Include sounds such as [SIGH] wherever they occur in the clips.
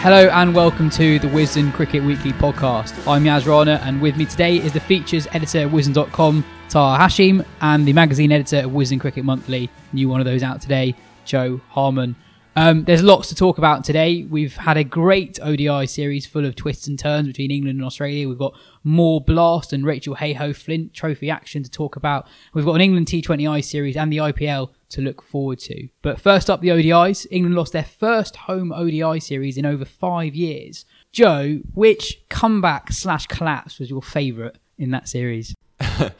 Hello and welcome to the Wisden Cricket Weekly podcast. I'm Yaz Rana and with me today is the features editor of Wisden.com, Taha Hashim, and the magazine editor of Wisden Cricket Monthly, new one of those out today, Joe Harman. Um, there's lots to talk about today. We've had a great ODI series full of twists and turns between England and Australia. We've got more Blast and Rachael Heyhoe Flint trophy action to talk about. We've got an England T20I series and the IPL to look forward to. But first up, the ODIs. England lost their first home ODI series in over five years. Joe, which comeback slash collapse was your favourite in that series? [LAUGHS] and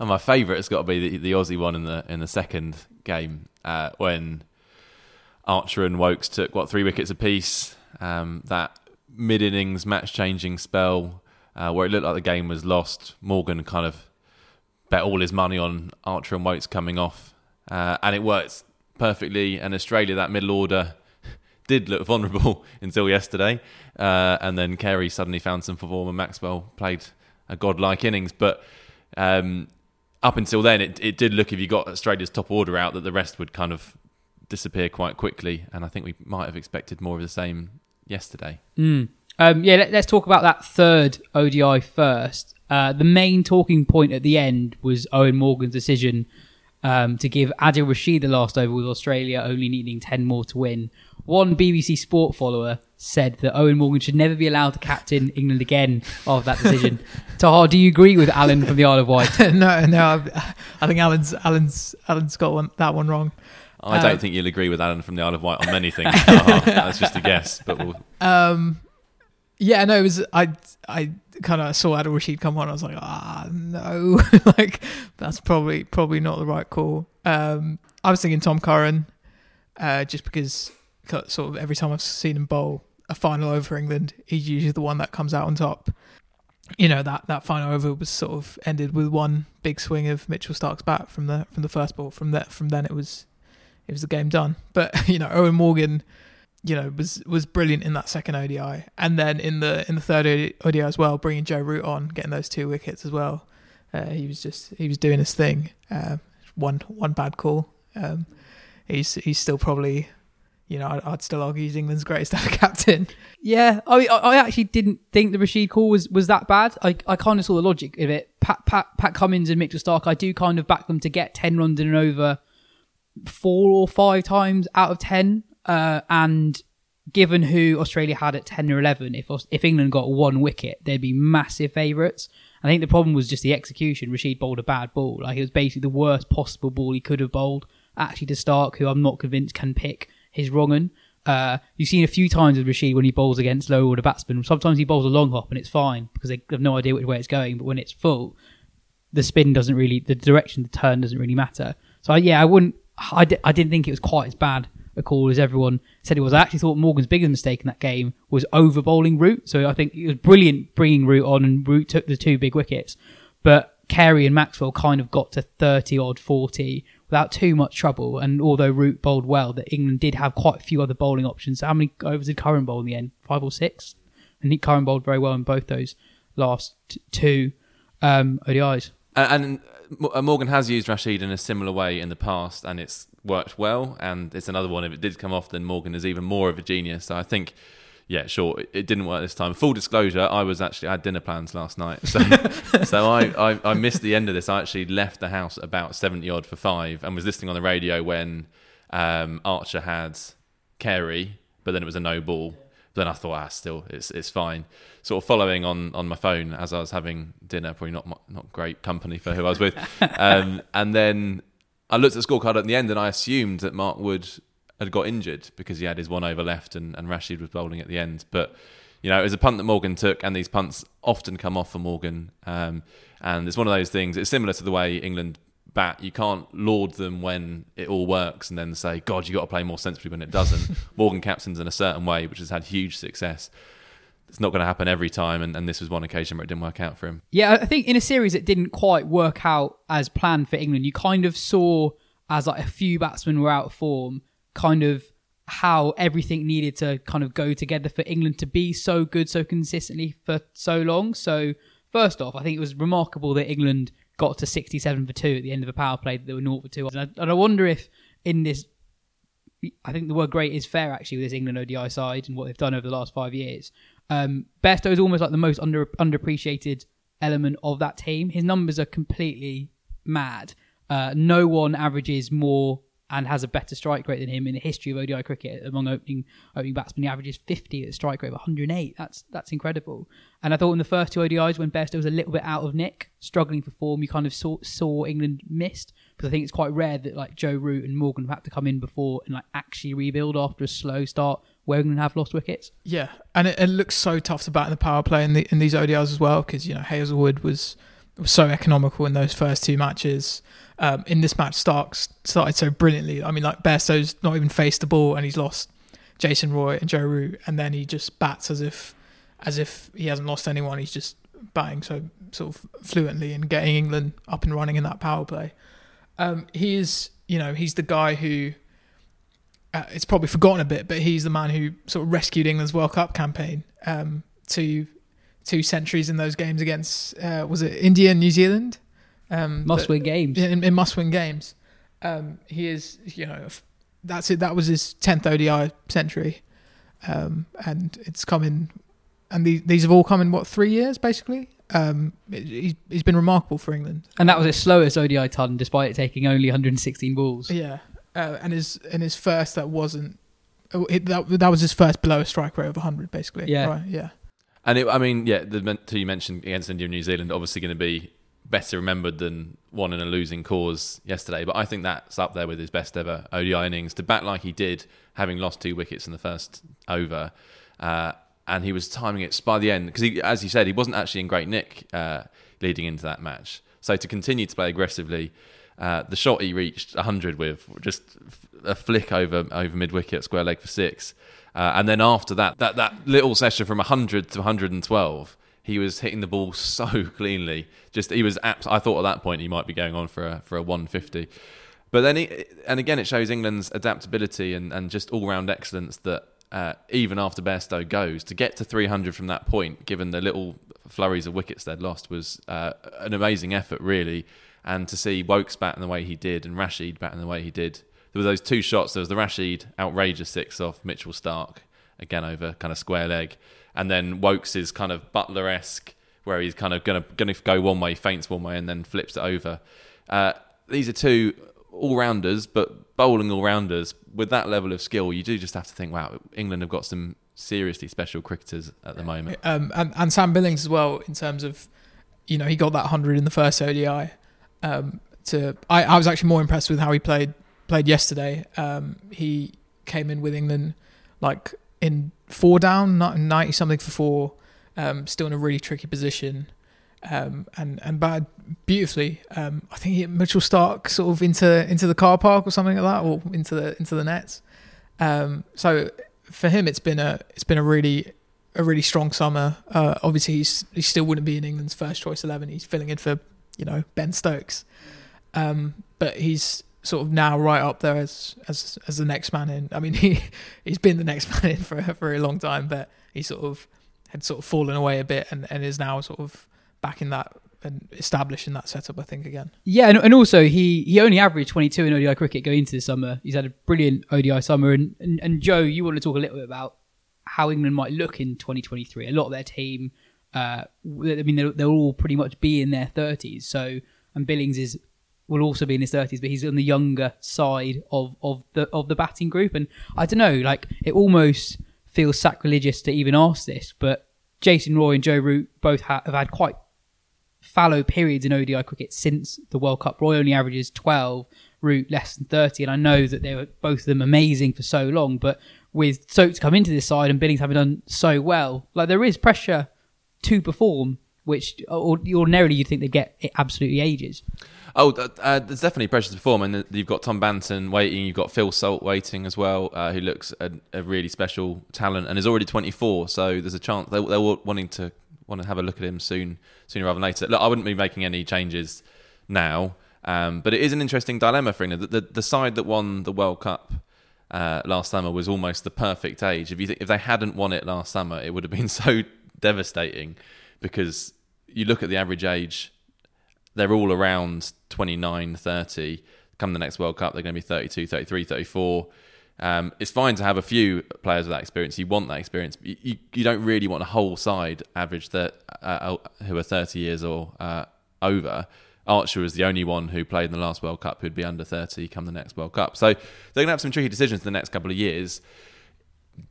my favourite has got to be the, the Aussie one in the in the second game uh, when Archer and Woakes took what three wickets apiece. Um, that mid innings match changing spell uh, where it looked like the game was lost. Morgan kind of bet all his money on Archer and Woakes coming off, uh, and it worked perfectly. And Australia, that middle order. [LAUGHS] Did look vulnerable [LAUGHS] until yesterday, uh, and then Carey suddenly found some form, and Maxwell played a godlike innings. But um, up until then, it, it did look if you got Australia's top order out that the rest would kind of disappear quite quickly, and I think we might have expected more of the same yesterday. Um, yeah, let, us talk about that third ODI first. Uh, the main talking point at the end was Eoin Morgan's decision um, to give Adil Rashid the last over with Australia only needing 10 more to win. One BBC Sport follower said that Eoin Morgan should never be allowed to captain England again after that decision. [LAUGHS] Tahar, do you agree with Alan from the Isle of Wight? [LAUGHS] no, no, I, I think Alan's Alan's Alan's got one, that one wrong. I don't Um, think you'll agree with Alan from the Isle of Wight on many things. Uh-huh. [LAUGHS] That's just a guess, but we'll, Yeah, no, it was I I kind of saw Adil Rashid come on. I was like, ah, no, [LAUGHS] like that's probably probably not the right call. Um, I was thinking Tom Curran, uh, just because sort of every time I've seen him bowl a final over England, he's usually the one that comes out on top. You know that that final over was sort of ended with one big swing of Mitchell Starc's bat from the from the first ball. From that from then it was it was the game done. But [LAUGHS] you know Eoin Morgan you know was was brilliant in that second ODI, and then in the in the third ODI as well, bringing Joe Root on, getting those two wickets as well. Uh, he was just he was doing his thing. Uh, one one bad call. Um, he's he's still probably, you know, I'd, I'd still argue he's England's greatest [LAUGHS] ever captain. Yeah, I I, actually didn't think the Rashid call was, was that bad. I, I kind of saw the logic of it. Pat, Pat, Pat Cummins and Mitchell Starc, I do kind of back them to get 10 runs in an over four or five times out of 10. Uh, and given who Australia had at 10 or 11, if, if England got one wicket, they'd be massive favourites. I think the problem was just the execution. Rashid bowled a bad ball. Like, it was basically the worst possible ball he could have bowled, actually, to Starc, who I'm not convinced can pick his wrong un. Uh, you've seen a few times with Rashid when he bowls against low order batsmen. Sometimes he bowls a long hop and it's fine because they have no idea which way it's going. But when it's full, the spin doesn't really, the direction, the turn doesn't really matter. So yeah, I wouldn't, I, I didn't think it was quite as bad a call as everyone said it was. I actually thought Morgan's biggest mistake in that game was over bowling Root. So I think it was brilliant bringing Root on and Root took the two big wickets. But Carey and Maxwell kind of got to 30 odd 40 without too much trouble. And although Root bowled well, that England did have quite a few other bowling options. So how many overs did Curran bowl in the end? Five or six? And Nick Curran bowled very well in both those last t- two um, ODIs. And, and uh, Morgan has used Rashid in a similar way in the past, and it's worked well. And it's another one. If it did come off, then Morgan is even more of a genius. So I think, yeah, sure, it, it didn't work this time. Full disclosure, I was actually I had dinner plans last night, so [LAUGHS] so I, I I missed the end of this. I actually left the house about seventy odd for five, and was listening on the radio when um, Archer had Carey, but then it was a no ball. Then I thought, ah, still, it's it's fine. Sort of following on, on my phone as I was having dinner, probably not not great company for who I was with. [LAUGHS] um, and then I looked at the scorecard at the end, and I assumed that Mark Wood had got injured because he had his one over left, and, and Rashid was bowling at the end. But you know, it was a punt that Morgan took, and these punts often come off for Morgan. Um, and it's one of those things. It's similar to the way England bat. You can't laud them when it all works, and then say, "God, you got to play more sensibly when it doesn't." [LAUGHS] Morgan captains in a certain way, which has had huge success. It's not going to happen every time, and, and this was one occasion where it didn't work out for him. Yeah, I think in a series it didn't quite work out as planned for England. You kind of saw as like a few batsmen were out of form, kind of how everything needed to kind of go together for England to be so good so consistently for so long. So first off, I think it was remarkable that England got to 67 for 2 at the end of a power play that they were 0 for 2. And I, and I wonder if in this I think the word great is fair actually with this England ODI side and what they've done over the last 5 years. Um Bairstow is almost like the most under underappreciated element of that team. His numbers are completely mad. Uh, no one averages more and has a better strike rate than him in the history of ODI cricket among opening opening batsmen. He averages 50 at strike rate of 108. That's that's incredible. And I thought in the first two ODIs when Bairstow was a little bit out of nick, struggling for form, you kind of saw, saw England missed. Because I think it's quite rare that like Joe Root and Morgan have had to come in before and like actually rebuild after a slow start where England have lost wickets. Yeah, and it, it looks so tough to bat in the power play in the in these ODIs as well because you know Hazlewood was was so economical in those first two matches. Um, in this match, Starks started so brilliantly. I mean, like Bairstow's not even faced the ball and he's lost Jason Roy and Joe Root, and then he just bats as if as if he hasn't lost anyone. He's just batting so sort of fluently and getting England up and running in that power play. Um, he is, you know, he's the guy who uh, it's probably forgotten a bit, but he's the man who sort of rescued England's World Cup campaign um, to two centuries in those games against uh, was it India and New Zealand? Um, Must win games. in, in must-win games. Um, he is, you know, that's it. That was his tenth ODI century, um, and it's coming. And these these have all come in what three years basically. Um, he's he's been remarkable for England. And that was his slowest ODI ton, despite it taking only 116 balls. Yeah, uh, and his and his first that wasn't. oh, It, that that was his first below a strike rate of 100, basically. Yeah. right, yeah. And it, I mean, yeah, the two you mentioned against India and New Zealand obviously going to be better remembered than one in a losing cause yesterday. But I think that's up there with his best ever ODI innings to bat like he did, having lost two wickets in the first over. Uh, and he was timing it by the end because, as you said, he wasn't actually in great nick uh, leading into that match. So to continue to play aggressively, uh, the shot he reached 100 with, just a flick over over mid wicket, square leg for six. Uh, and then after that, that, that little session from 100 to 112, he was hitting the ball [LAUGHS] so cleanly. Just he was. Abs- I thought at that point he might be going on for a for a 150. But then, he, and again, it shows England's adaptability and, and just all round excellence that uh, even after Bairstow goes, to get to 300 from that point, given the little flurries of wickets they'd lost, was uh, an amazing effort, really. And to see Woakes bat in the way he did and Rashid bat in the way he did. There were those two shots. There was the Rashid outrageous six off Mitchell Starc, again over kind of square leg. And then Woakes' kind of Buttler esque, where he's kind of going to gonna go one way, feints one way, and then flips it over. Uh, these are two all rounders, but bowling all rounders with that level of skill, you do just have to think, wow, England have got some seriously special cricketers at the moment. um, and, and Sam Billings as well in terms of, you know, he got that hundred in the first ODI. Um, to I, I was actually more impressed with how he played played yesterday. Um, he came in with England like in four down, not ninety something for four, um, still in a really tricky position, um, and and bad beautifully. Um, I think he hit Mitchell Starc sort of into into the car park or something like that, or into the into the nets. Um, so for him, it's been a it's been a really a really strong summer. Uh, obviously, he's he still wouldn't be in England's first choice eleven. He's filling in for you know Ben Stokes, um, but he's sort of now right up there as as as the next man in. I mean, [LAUGHS] he he's been the next [LAUGHS] man in for for a very long time, but he sort of had sort of fallen away a bit and, and is now sort of back in that and establishing that setup. I think again. Yeah, and, and also he he only averaged 22 in ODI cricket going into the summer. He's had a brilliant ODI summer. And, and, and Joe, you want to talk a little bit about how England might look in 2023. A lot of their team, uh, I mean, they'll, they'll all pretty much be in their 30s. So, and Billings is will also be in his 30s, but he's on the younger side of of the of the batting group. And I don't know, like it almost feels sacrilegious to even ask this, but Jason Roy and Joe Root both ha- have had quite fallow periods in ODI cricket since the World Cup. Roy only averages 12, Root less than 30, and I know that they were both of them amazing for so long, but with Stokes come into this side and Billings having done so well, like there is pressure to perform, which ordinarily you'd think they'd get absolutely ages. Oh, uh, there's definitely pressure to perform, and you've got Tom Banton waiting, you've got Phil Salt waiting as well, uh, who looks a, a, really special talent and is already 24. So there's a chance they're, they're wanting to want to have a look at him soon, sooner rather than later. Look, I wouldn't be making any changes now, um, but it is an interesting dilemma for England. The, the, the side that won the World Cup uh, last summer was almost the perfect age. If you if they hadn't won it last summer, it would have been [LAUGHS] so devastating because you look at the average age, they're all around 29, 30. Come the next World Cup, they're going to be 32, 33, 34. Um, it's fine to have a few players with that experience. You want that experience. You, you, you don't really want a whole side average that uh, who are 30 years or uh, over. Archer was the only one who played in the last World Cup who'd be under 30 come the next World Cup. So they're going to have some tricky decisions in the next couple of years.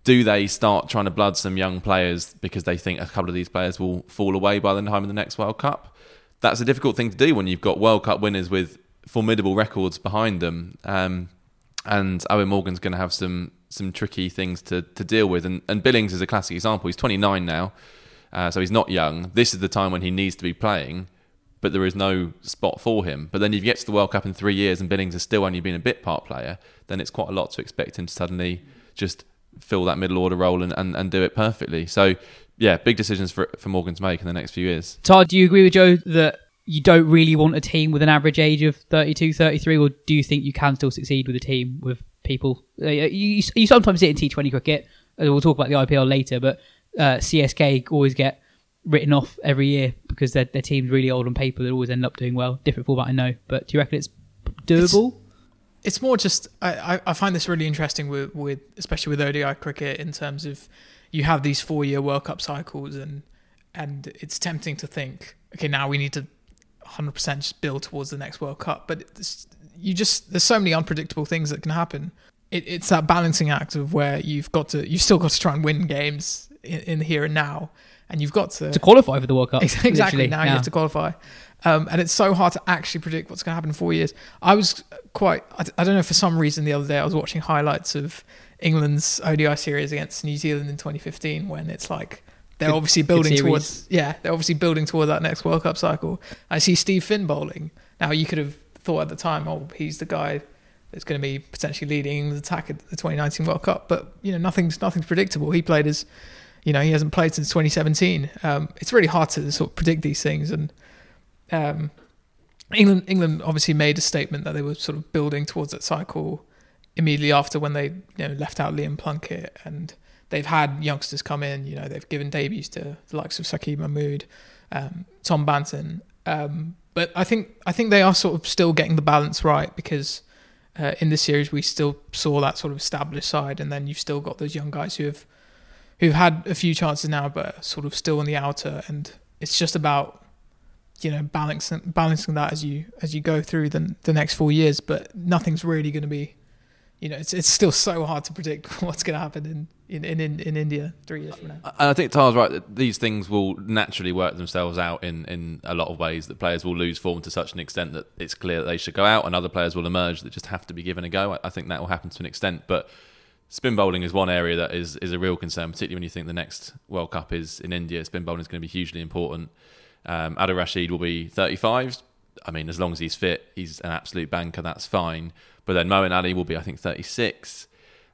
Do they start trying to blood some young players because they think a couple of these players will fall away by the time of the next World Cup? That's a difficult thing to do when you've got World Cup winners with formidable records behind them. Um, and Eoin Morgan's going to have some some tricky things to, to deal with. And, and Billings is a classic example. He's 29 now, uh, so he's not young. This is the time when he needs to be playing, but there is no spot for him. But then if you get to the World Cup in three years and Billings has still only been a bit part player, then it's quite a lot to expect him to suddenly just fill that middle order role and, and, and do it perfectly. So, yeah, big decisions for, for Morgan to make in the next few years. Todd, do you agree with Joe that you don't really want a team with an average age of 32, 33, or do you think you can still succeed with a team with people? Uh, you, you sometimes see it in T20 cricket. Uh, we'll talk about the IPL later, but uh, CSK always get written off every year because their, their team's really old on paper. They always end up doing well. Different format, I know. But do you reckon it's doable? It's, it's more just, I, I find this really interesting with, with, especially with ODI cricket in terms of you have these four year World Cup cycles and, and it's tempting to think, okay, now we need to 100% just build towards the next World Cup. But you just there's so many unpredictable things that can happen. It, it's that balancing act of where you've got to you've still got to try and win games in, in here and now, and you've got to to qualify for the World Cup. Exactly now yeah. you have to qualify, um, and it's so hard to actually predict what's going to happen in four years. I was quite I, I don't know for some reason the other day I was watching highlights of England's ODI series against New Zealand in 2015 when it's like they're good, obviously building towards yeah they're obviously building toward that next World Cup cycle. I see Steve Finn bowling. Now you could have thought at the time, oh, he's the guy that's going to be potentially leading the attack at the 2019 World Cup, but you know nothing's nothing's predictable. He played as you know he hasn't played since 2017. Um, it's really hard to sort of predict these things and. Um, England, England obviously made a statement that they were sort of building towards that cycle immediately after when they you know left out Liam Plunkett and they've had youngsters come in. You know, they've given debuts to the likes of Saqib Mahmood, um, Tom Banton. Um, but I think I think they are sort of still getting the balance right because uh, in this series we still saw that sort of established side, and then you've still got those young guys who have who've had a few chances now, but sort of still on the outer. And it's just about you know balancing balancing that as you as you go through the the next four years. But nothing's really going to be you know, it's it's still so hard to predict [LAUGHS] what's going to happen in, in, in, in India three years from now. And I think Tar's right that these things will naturally work themselves out in, in a lot of ways. That players will lose form to such an extent that it's clear that they should go out, and other players will emerge that just have to be given a go. I, think that will happen to an extent, but spin bowling is one area that is is a real concern, particularly when you think the next World Cup is in India. Spin bowling is going to be hugely important. Um, Rashid will be 35. I mean, as long as he's fit, he's an absolute banker. That's fine. But then Moeen Ali will be, I think, 36.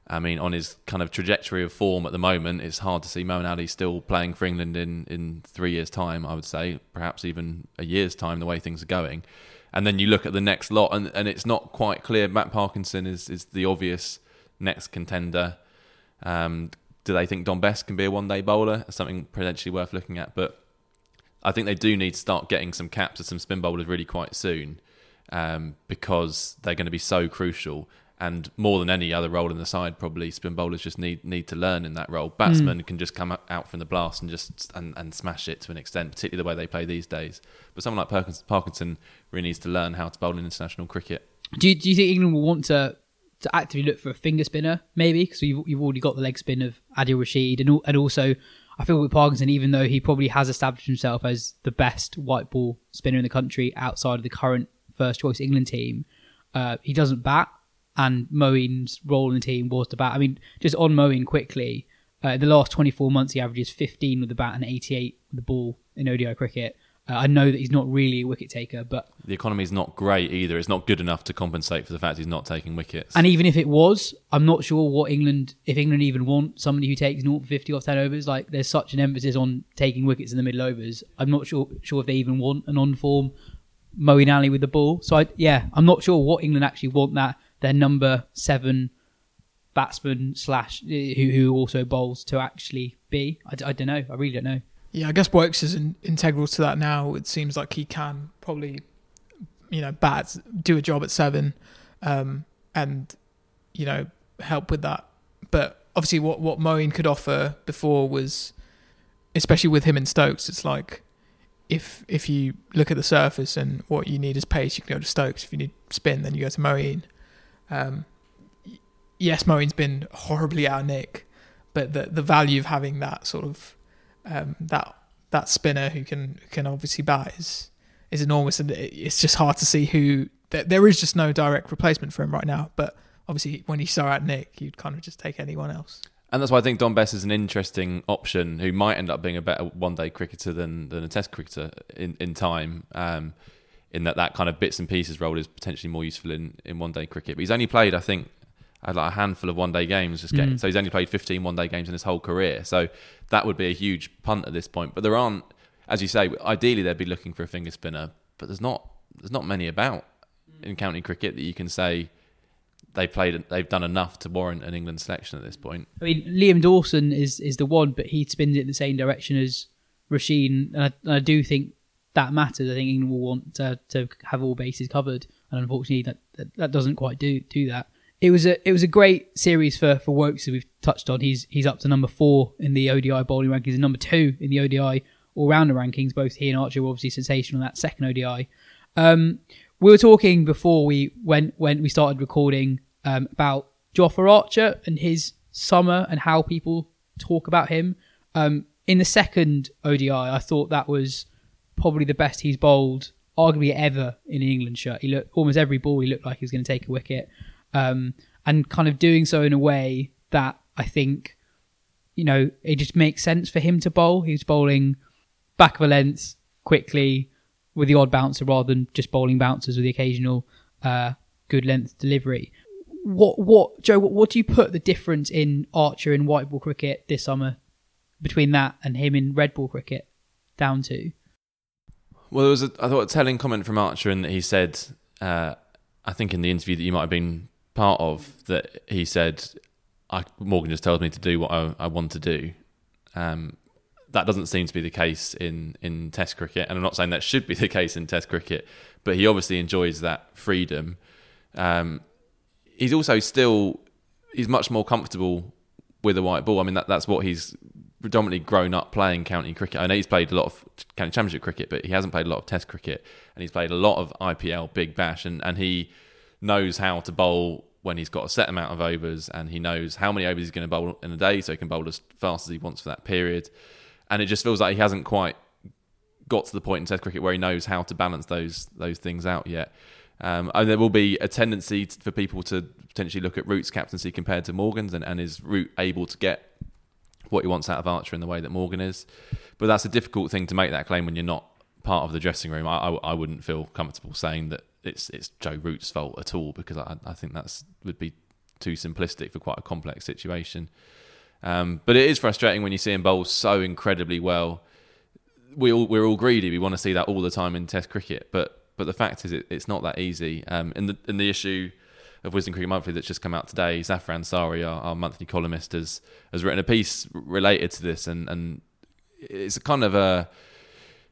I mean, on his kind of trajectory of form at the moment, it's hard to see Moeen Ali still playing for England in, in three years' time, I would say, perhaps even a year's time, the way things are going. And then you look at the next lot, and, and it's not quite clear. Matt Parkinson is, is the obvious next contender. Um, do they think Dom Bess can be a one day bowler? Something potentially worth looking at. But I think they do need to start getting some caps of some spin bowlers really quite soon um, because they're going to be so crucial. And more than any other role in the side, probably spin bowlers just need need to learn in that role. Batsmen can just come out from the blast and just and, and smash it to an extent, particularly the way they play these days. But someone like Parkinson, Parkinson really needs to learn how to bowl in international cricket. Do you, do you think England will want to to actively look for a finger spinner, maybe? Because you've, you've already got the leg spin of Adil Rashid, and, and also I feel with Parkinson, even though he probably has established himself as the best white ball spinner in the country outside of the current first choice England team, uh, he doesn't bat, and Moeen's role in the team was to bat. I mean, just on Moeen quickly, uh, the last 24 months, he averages 15 with the bat and 88 with the ball in ODI cricket. Uh, I know that he's not really a wicket taker, but The economy is not great either. It's not good enough to compensate for the fact he's not taking wickets. And even if it was, I'm not sure what England, if England even want somebody who takes 0 for 50 off 10 overs. Like, there's such an emphasis on taking wickets in the middle overs. I'm not sure sure if they even want an on form Moeen Ali with the ball. So, I, yeah, I'm not sure what England actually want that their number seven batsman slash who, who also bowls to actually be. I, I don't know. I really don't know. Yeah, I guess Woakes is in, integral to that now. It seems like he can probably, you know, bat, do a job at seven, um, and you know, help with that. But obviously, what what Moeen could offer before was, especially with him in Stokes, it's like if if you look at the surface and what you need is pace, you can go to Stokes. If you need spin, then you go to Moeen. Um, yes, Moeen's been horribly out of nick, but the the value of having that sort of um, that that spinner who can can obviously bat is is enormous, and it's just hard to see who. There, there is just no direct replacement for him right now. But obviously, when you saw out Nick, you'd kind of just take anyone else. And that's why I think Dom Bess is an interesting option who might end up being a better one day cricketer than, than a test cricketer in, in time. Um, in that that kind of bits and pieces role is potentially more useful in, in one day cricket. But he's only played, I think, uh, like a handful of one day games this game. So he's only played 15 one day games in his whole career. So that would be a huge punt at this point. But there aren't, as you say, ideally they'd be looking for a finger spinner, but there's not there's not many about in county cricket that you can say they played they've done enough to warrant an England selection at this point. I mean, Liam Dawson is is the one, but he spins it in the same direction as Rashid, and I, and I do think that matters. I think England will want to, to have all bases covered, and unfortunately, that, that that doesn't quite do do that. It was a it was a great series for for Woakes, we've touched on. He's he's up to number four in the ODI bowling rankings and number two in the ODI all rounder rankings. Both he and Archer were obviously sensational in that second ODI. Um, we were talking before we went when we started recording um, about Jofra Archer and his summer and how people talk about him. Um, in the second ODI, I thought that was probably the best he's bowled, arguably ever in an England shirt. He looked almost every ball he looked like he was going to take a wicket, um, and kind of doing so in a way that I think, you know, it just makes sense for him to bowl. He was bowling back of a length quickly with the odd bouncer rather than just bowling bouncers with the occasional uh, good length delivery. What what Joe? What, what do you put the difference in Archer in white ball cricket this summer between that and him in red ball cricket down to? Well, there was a, I thought a telling comment from Archer in that he said, uh, I think in the interview that you might have been part of, that he said, I, Morgan just tells me to do what I, I want to do. Um, that doesn't seem to be the case in, in Test cricket, and I'm not saying that should be the case in Test cricket, but he obviously enjoys that freedom. Um, he's also still he's much more comfortable with a white ball. I mean, that, that's what he's predominantly grown up playing county cricket. I know he's played a lot of county championship cricket, but he hasn't played a lot of Test cricket, and he's played a lot of IPL Big Bash, and, and he knows how to bowl when he's got a set amount of overs, and he knows how many overs he's going to bowl in a day, so he can bowl as fast as he wants for that period. And it just feels like he hasn't quite got to the point in Test cricket where he knows how to balance those those things out yet. Um, and there will be a tendency for people to potentially look at Root's captaincy compared to Morgan's, and, and is Root able to get what he wants out of Archer in the way that Morgan is? But that's a difficult thing to make that claim when you're not part of the dressing room. I, I, I wouldn't feel comfortable saying that it's it's Joe Root's fault at all because I, I think that's would be too simplistic for quite a complex situation. Um, but it is frustrating when you see him bowl so incredibly well. We all we're all greedy. We want to see that all the time in Test cricket, but but the fact is, it, it's not that easy. Um, in the in the issue of Wisden Cricket Monthly that's just come out today, Zafar Ansari, our, our monthly columnist, has has written a piece related to this, and and it's kind of a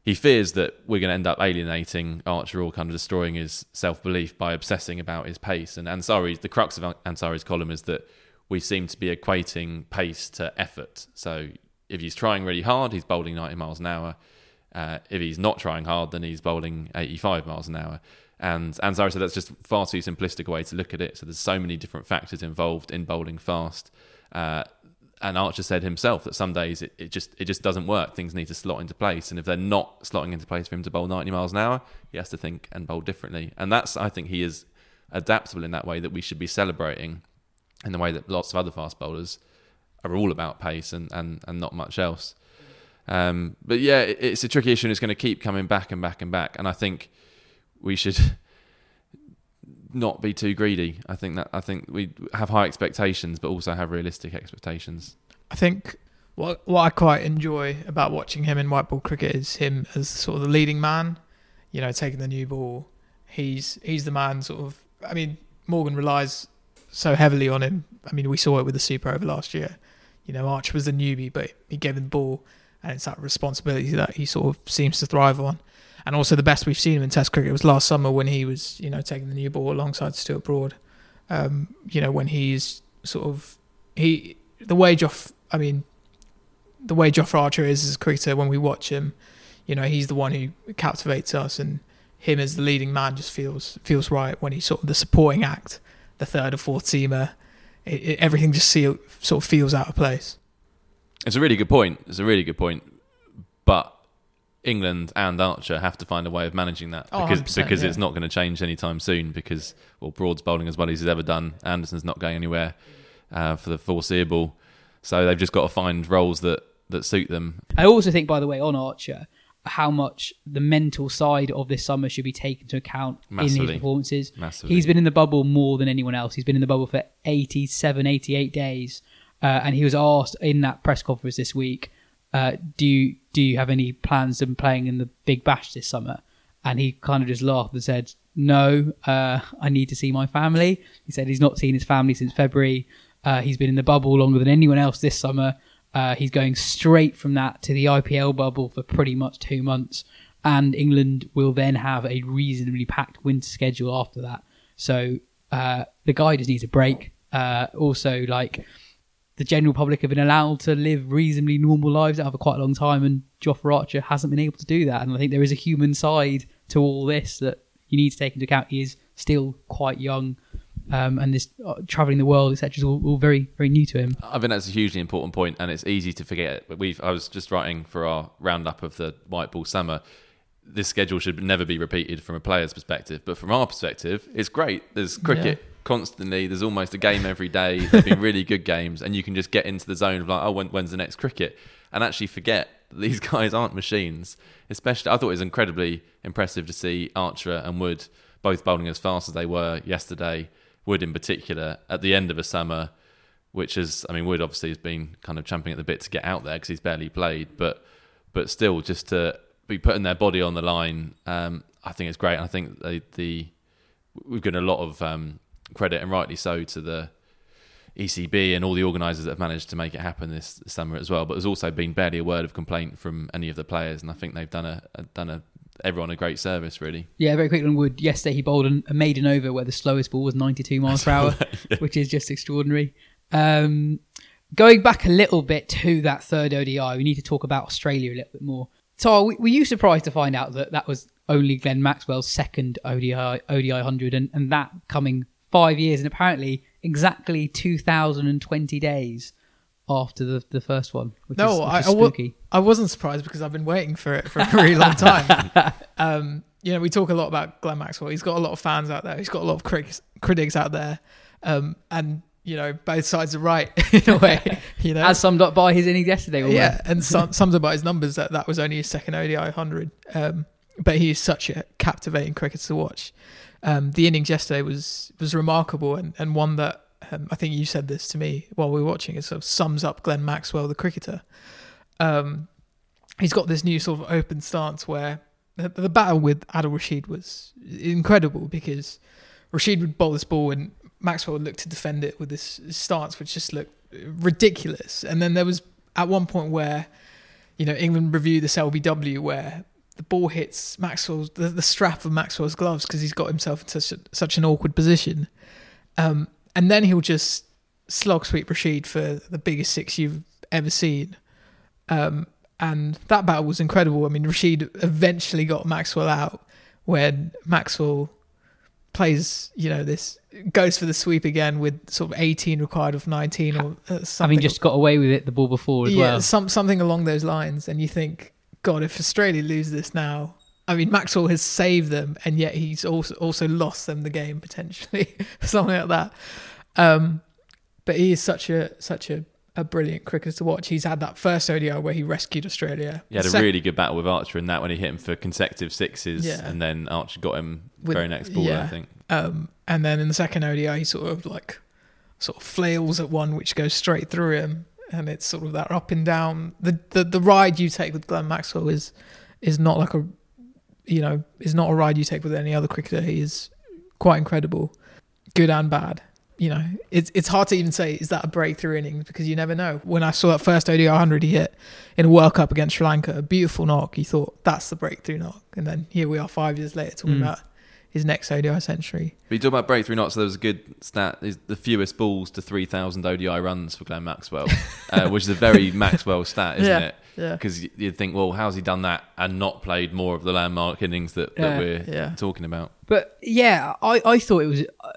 he fears that we're going to end up alienating Archer or kind of destroying his self belief by obsessing about his pace. And Ansari, the crux of Ansari's column is that we seem to be equating pace to effort. So if he's trying really hard, he's bowling 90 miles an hour. Uh, if he's not trying hard, then he's bowling 85 miles an hour. And Ansari said that's just far too simplistic a way to look at it. So there's so many different factors involved in bowling fast. Uh, and Archer said himself that some days it, it just it just doesn't work. Things need to slot into place, and if they're not slotting into place for him to bowl 90 miles an hour, he has to think and bowl differently. And that's I think he is adaptable in that way that we should be celebrating, in the way that lots of other fast bowlers are all about pace and and, and not much else. Um, but yeah, it, it's a tricky issue, and it's going to keep coming back and back and back. And I think we should not be too greedy. I think that I think we have high expectations, but also have realistic expectations. I think what what I quite enjoy about watching him in white ball cricket is him as sort of the leading man. You know, taking the new ball. He's he's the man. Sort of. I mean, Morgan relies so heavily on him. I mean, we saw it with the Super Over last year. You know, Arch was the newbie, but he gave him the ball, and it's that responsibility that he sort of seems to thrive on. And also, the best we've seen him in Test cricket was last summer when he was, you know, taking the new ball alongside Stuart Broad. Um, you know, when he's sort of he the way Joff, I mean, the way Jofra Archer is as a cricketer when we watch him, you know, he's the one who captivates us, and him as the leading man just feels feels right when he's sort of the supporting act, the third or fourth teamer. It, it, everything just sort of feels out of place. It's a really good point. It's a really good point, but England and Archer have to find a way of managing that Oh, because 100%, because yeah. it's not going to change anytime soon. Because well, Broad's bowling as well as he's ever done. Anderson's not going anywhere uh, for the foreseeable, so they've just got to find roles that that suit them. I also think, by the way, on Archer, how much the mental side of this summer should be taken into account in his performances. Massively. He's been in the bubble more than anyone else. He's been in the bubble for 87, 88 days. Uh, and he was asked in that press conference this week, uh, do you do you have any plans of playing in the Big Bash this summer? And he kind of just laughed and said, "No, uh, I need to see my family." He said he's not seen his family since February. Uh, he's been in the bubble longer than anyone else this summer. Uh, he's going straight from that to the IPL bubble for pretty much two months, and England will then have a reasonably packed winter schedule after that. So uh, the guy just needs a break. Uh, also, like the general public have been allowed to live reasonably normal lives over quite a long time, and Jofra Archer hasn't been able to do that. And I think there is a human side to all this that you need to take into account. He is still quite young, um, and this uh, traveling the world, etc., is all, all very, very new to him. I think that's a hugely important point, and it's easy to forget. We've I was just writing for our roundup of the white ball summer. This schedule should never be repeated from a player's perspective, but from our perspective, it's great. There's cricket constantly. There's almost a game every day. There've been really good games, and you can just get into the zone of like, oh, when, when's the next cricket, and actually forget these [LAUGHS] guys aren't machines. Especially, I thought it was incredibly impressive to see Archer and Wood both bowling as fast as they were yesterday. Wood in particular at the end of a summer which is, I mean, Wood obviously has been kind of champing at the bit to get out there because he's barely played, but but still, just to be putting their body on the line, um, I think it's great. I think they, the we've given a lot of um, credit, and rightly so, to the ECB and all the organisers that have managed to make it happen this summer as well. But there's also been barely a word of complaint from any of the players, and I think they've done a, a done a everyone a great service, really. Yeah, very quickly on Wood. Yesterday he bowled an, a maiden over where the slowest ball was 92 miles per hour, which is just extraordinary. Um, going back a little bit to that third ODI, we need to talk about Australia a little bit more. So, were were you surprised to find out that that was only Glenn Maxwell's second ODI ODI 100, and, and that coming five years and apparently exactly 2,020 days after the, the first one, which is, No, which I, is spooky. I wasn't surprised because I've been waiting for it for a really long time. [LAUGHS] um, you know, we talk a lot about Glenn Maxwell. He's got a lot of fans out there. He's got a lot of critics, critics out there, um, and you know, both sides are right [LAUGHS] in a way. You know, As summed up by his innings yesterday. almost. yeah, and [LAUGHS] some, sums about his numbers that that was only his second ODI 100. Um, but he is such a captivating cricketer to watch. Um, the innings yesterday was was remarkable and, and one that um, I think you said this to me while we were watching. It sort of sums up Glenn Maxwell, the cricketer. Um, he's got this new sort of open stance where the, the battle with Adil Rashid was incredible because Rashid would bowl this ball and Maxwell would look to defend it with this stance which just looked ridiculous. And then there was at one point where, you know, England reviewed this LBW where the ball hits Maxwell's the, the strap of Maxwell's gloves because he's got himself into such, such an awkward position, um, and then he'll just slog sweep Rashid for the biggest six you've ever seen. Um, and that battle was incredible. I mean, Rashid eventually got Maxwell out when Maxwell plays, you know, this goes for the sweep again with sort of 18 required of 19 or uh, something. Having just got away with it the ball before as yeah, well. some something along those lines, and you think, God, if Australia lose this now, I mean, Maxwell has saved them, and yet he's also also lost them the game potentially, [LAUGHS] something like that. Um, but he is such a such a, a brilliant cricketer to watch. He's had that first ODI where he rescued Australia. He had a really good battle with Archer in that when he hit him for consecutive sixes, Yeah. and then Archer got him With- very next ball. I think. Um, and then in the second ODI, he sort of like sort of flails at one which goes straight through him, and it's sort of that up and down. The the, the ride you take with Glenn Maxwell is is not like a you know is not a ride you take with any other cricketer. He is quite incredible, good and bad. You know, it's it's hard to even say is that a breakthrough innings because you never know. When I saw that first ODI 100 he hit in a World Cup against Sri Lanka, a beautiful knock, you thought that's the breakthrough knock, and then here we are five years later talking Mm. about his next ODI century. But you talk about breakthrough knots. So there was a good stat: is the fewest balls to three thousand ODI runs for Glenn Maxwell, [LAUGHS] uh, which is a very Maxwell stat, isn't Yeah, it? yeah. Because you'd think, well, how's he done that and not played more of the landmark innings that, that Yeah, we're yeah. talking about? But yeah, I, I thought it was a,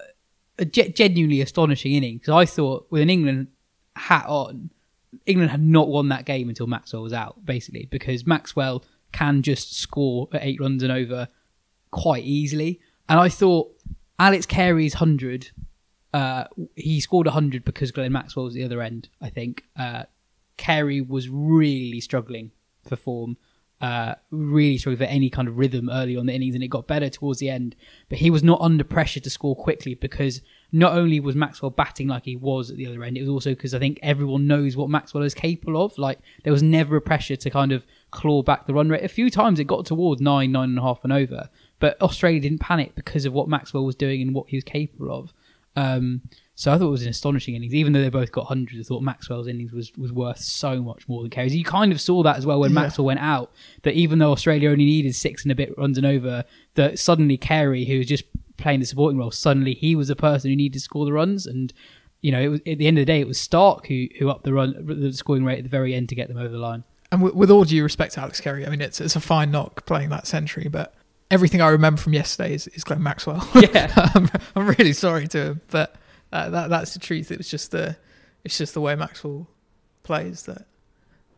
a genuinely astonishing inning because I thought with an England hat on, England had not won that game until Maxwell was out, basically, because Maxwell can just score at eight runs and over quite easily. And I thought Alex Carey's 100, uh, he scored 100 because Glenn Maxwell was the other end, I think. Uh, Carey was really struggling for form, uh, really struggling for any kind of rhythm early on the innings, and it got better towards the end. But he was not under pressure to score quickly because not only was Maxwell batting like he was at the other end, it was also because I think everyone knows what Maxwell is capable of. Like there was never a pressure to kind of claw back the run rate. A few times it got towards nine, nine and a half and over, but Australia didn't panic because of what Maxwell was doing and what he was capable of. Um, so I thought it was an astonishing innings. Even though they both got hundreds, I thought Maxwell's innings was, was worth so much more than Carey's. You kind of saw that as well when Yeah. Maxwell went out. That even though Australia only needed six and a bit runs and over, that suddenly Carey, who was just playing the supporting role, suddenly he was the person who needed to score the runs. And you know, it was, at the end of the day, it was Starc who who upped the run, the scoring rate at the very end to get them over the line. And with, with all due respect to Alex Carey, I mean it's it's a fine knock playing that century, but everything I remember from yesterday is, is Glenn Maxwell. Yeah. I'm, [LAUGHS] I'm really sorry to him, but uh, that that's the truth. It was just the it's just the way Maxwell plays that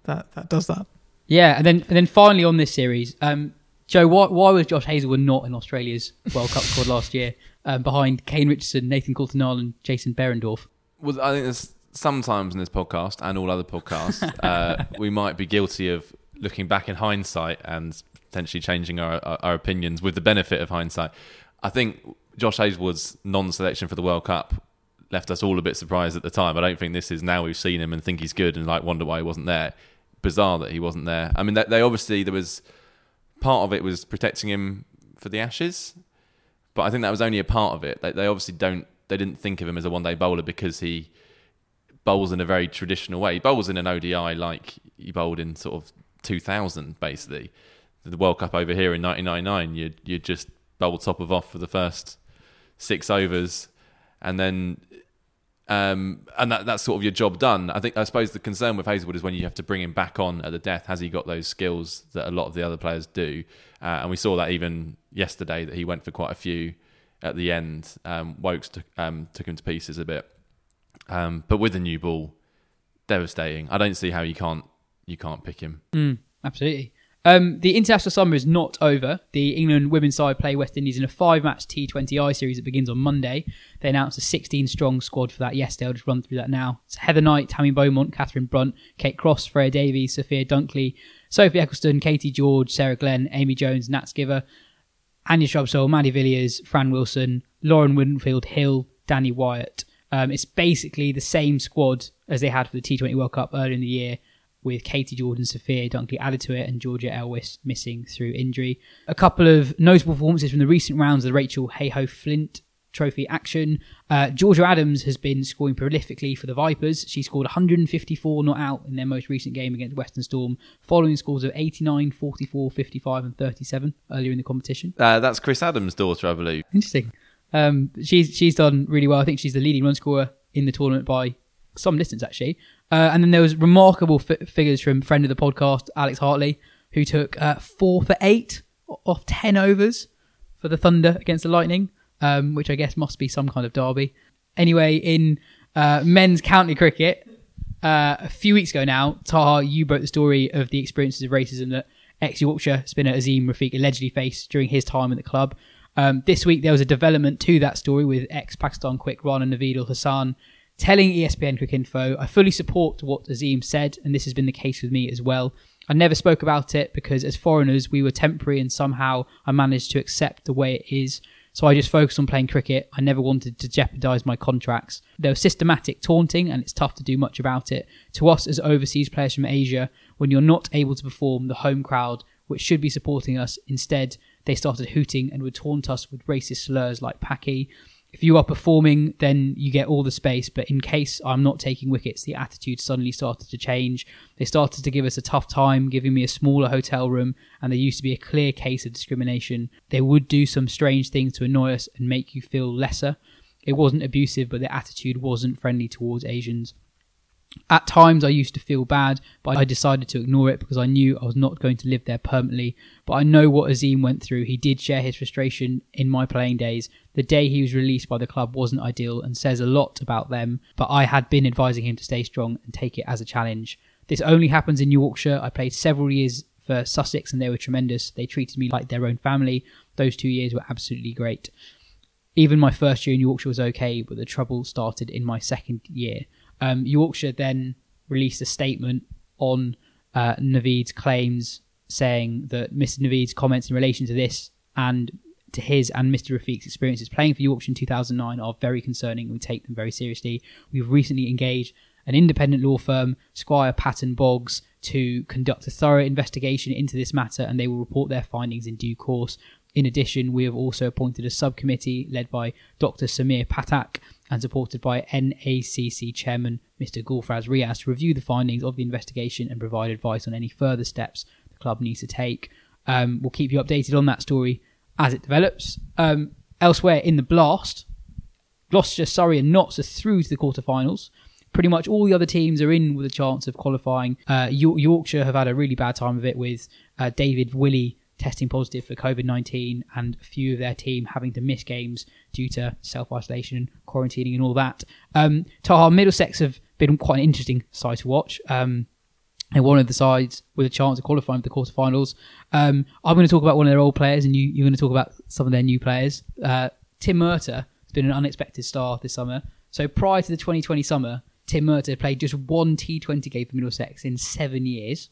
that that does that. Yeah, and then and then finally on this series, um, Joe, why, why was Josh Hazlewood not in Australia's World Cup squad last year, um, behind Kane Richardson, Nathan Coulter-Nile, and Jason Behrendorff? Well, I think there's sometimes in this podcast and all other podcasts, [LAUGHS] uh, we might be guilty of looking back in hindsight and potentially changing our, our, our opinions with the benefit of hindsight. I think Josh Hazlewood's non-selection for the World Cup left us all a bit surprised at the time. I don't think this is now we've seen him and think he's good and like wonder why he wasn't there. Bizarre that he wasn't there. I mean, they, they obviously there was part of it was protecting him for the Ashes, but I think that was only a part of it. They, they obviously don't they didn't think of him as a one day bowler because he bowls in a very traditional way. He bowls in an ODI like he bowled in sort of 2000, basically. The World Cup over here in 1999, you you just top of off for the first six overs, and then um, and that, that's sort of your job done. I think I suppose the concern with Hazlewood is when you have to bring him back on at the death. Has he got those skills that a lot of the other players do? Uh, and we saw that even yesterday that he went for quite a few at the end. Um, Woakes took, um, took him to pieces a bit, um, but with the new ball, devastating. I don't see how you can't you can't pick him. Absolutely. Um, the international summer is not over. The England women's side play West Indies in a five-match T20I series that begins on Monday. They announced a 16-strong squad for that yesterday. I'll just run through that now. It's Heather Knight, Tammy Beaumont, Catherine Brunt, Kate Cross, Freya Davies, Sophia Dunkley, Sophie Ecclestone, Katie George, Sarah Glenn, Amy Jones, Nat Sciver, Anya Shrubsole, Maddie Villiers, Fran Wilson, Lauren Winfield Hill, Danni Wyatt. Um, it's basically the same squad as they had for the T20 World Cup earlier in the year, with Katie Jordan, Sophia Dunkley added to it, and Georgia Elwiss missing through injury. A couple of notable performances from the recent rounds of the Rachael Heyhoe Flint Trophy action. Uh, Georgia Adams has been scoring prolifically for the Vipers. She scored 154 not out in their most recent game against Western Storm, following scores of 89, 44, 55, and 37 earlier in the competition. Uh, that's Chris Adams' daughter, I believe. Interesting. Um, she's she's done really well. I think she's the leading run scorer in the tournament by some distance, actually. Uh, and then there was remarkable fi- figures from friend of the podcast, Alex Hartley, who took uh, four for eight off ten overs for the Thunder against the Lightning, um, which I guess must be some kind of derby. Anyway, in uh, men's county cricket, uh, a few weeks ago now, Taha, you broke the story of the experiences of racism that ex Yorkshire spinner Azeem Rafiq allegedly faced during his time at the club. Um, this week, there was a development to that story with ex Pakistan quick Rana Naved-ul-Hasan telling ESPNcricinfo, I fully support what Azeem said, and this has been the case with me as well. I never spoke about it because as foreigners, we were temporary and somehow I managed to accept the way it is. So I just focused on playing cricket. I never wanted to jeopardise my contracts. There was systematic taunting, and it's tough to do much about it. To us as overseas players from Asia, when you're not able to perform, the home crowd, which should be supporting us, instead they started hooting and would taunt us with racist slurs like Paki. If you are performing, then you get all the space. But in case I'm not taking wickets, the attitude suddenly started to change. They started to give us a tough time, giving me a smaller hotel room, and there used to be a clear case of discrimination. They would do some strange things to annoy us and make you feel lesser. It wasn't abusive, but the attitude wasn't friendly towards Asians. At times, I used to feel bad, but I decided to ignore it because I knew I was not going to live there permanently. But I know what Azeem went through. He did share his frustration in my playing days. The day he was released by the club wasn't ideal and says a lot about them, but I had been advising him to stay strong and take it as a challenge. This only happens in Yorkshire. I played several years for Sussex and they were tremendous. They treated me like their own family. Those two years were absolutely great. Even my first year in Yorkshire was okay, but the trouble started in my second year. Um, Yorkshire then released a statement on uh, Naved's claims, saying that Mr. Naved's comments in relation to this and to his and Mr. Rafiq's experiences playing for Yorkshire in 2009 are very concerning. and We take them very seriously. We've recently engaged an independent law firm, Squire Patton Boggs, to conduct a thorough investigation into this matter, and they will report their findings in due course. In addition, we have also appointed a subcommittee led by Dr. Samir Pathak and supported by NACC Chairman Mr. Gulfraz Riaz to review the findings of the investigation and provide advice on any further steps the club needs to take. Um, we'll keep you updated on that story as it develops. Um, elsewhere in the blast, Gloucester, Surrey, and Notts are through to the quarterfinals. Pretty much all the other teams are in with a chance of qualifying. Uh, York- Yorkshire have had a really bad time of it with uh, David Willey testing positive for COVID 19 and a few of their team having to miss games due to self isolation, quarantining, and all that. Um, Taha Middlesex have been quite an interesting side to watch. Um, and one of the sides with a chance of qualifying for the quarterfinals. Um, I'm going to talk about one of their old players, and you, you're going to talk about some of their new players. Uh, Tim Murtagh has been an unexpected star this summer. So prior to the 2020 summer, Tim Murtagh played just one T20 game for Middlesex in seven years.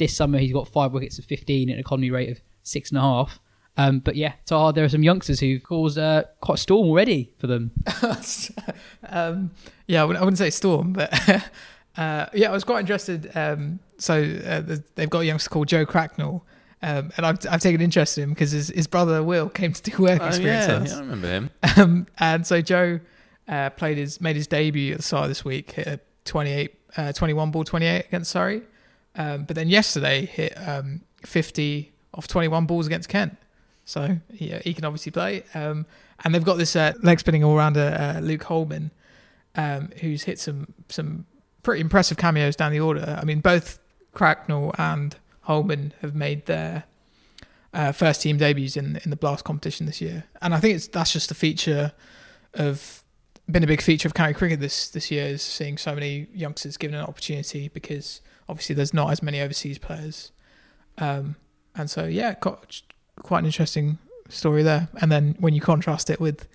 This summer, he's got five wickets of 15 at an economy rate of six and a half. Um, but yeah, Taha, there are some youngsters who've caused uh, quite a storm already for them. [LAUGHS] um, yeah, I wouldn't, I wouldn't say storm, but [LAUGHS] uh, yeah, I was quite interested. Um, so uh, they've got a youngster called Joe Cracknell, um, and I've, I've taken interest in him because his, his brother Will came to do work Oh, experience yeah, yeah, I remember him. Um, and so Joe uh, played his made his debut at the start of this week, hit a 28, uh, 21 ball 28 against Surrey, um, but then yesterday hit um, 50 off 21 balls against Kent. So yeah, he can obviously play. Um, and they've got this uh, leg spinning all rounder uh, Luke Hollman, um, who's hit some some pretty impressive cameos down the order. I mean, both Cracknell and Hollman have made their uh, first team debuts in in the blast competition this year, and I think it's that's just a feature of been a big feature of county cricket this this year is seeing so many youngsters given an opportunity because obviously there's not as many overseas players, um, and so yeah, got quite an interesting story there. And then when you contrast it with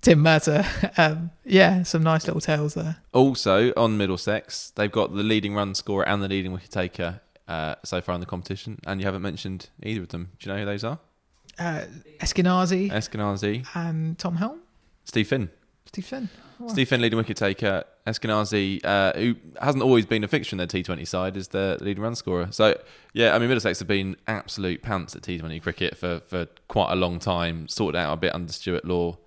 Tim Murtagh, [LAUGHS] um, yeah, some nice little tales there. Also on Middlesex, they've got the leading run scorer and the leading wicket taker uh, so far in the competition, and you haven't mentioned either of them. Do you know who those are? Uh, Eskinazi Eskinazi, and Tom Helm, Steve Finn. Steve Finn. Steve Finn, leading wicket taker. Eskinazi, uh, who hasn't always been a fixture in their T20 side, is the leading run scorer. So, yeah, I mean, Middlesex have been absolute pants at T20 cricket for, for quite a long time, sorted out a bit under Stuart Law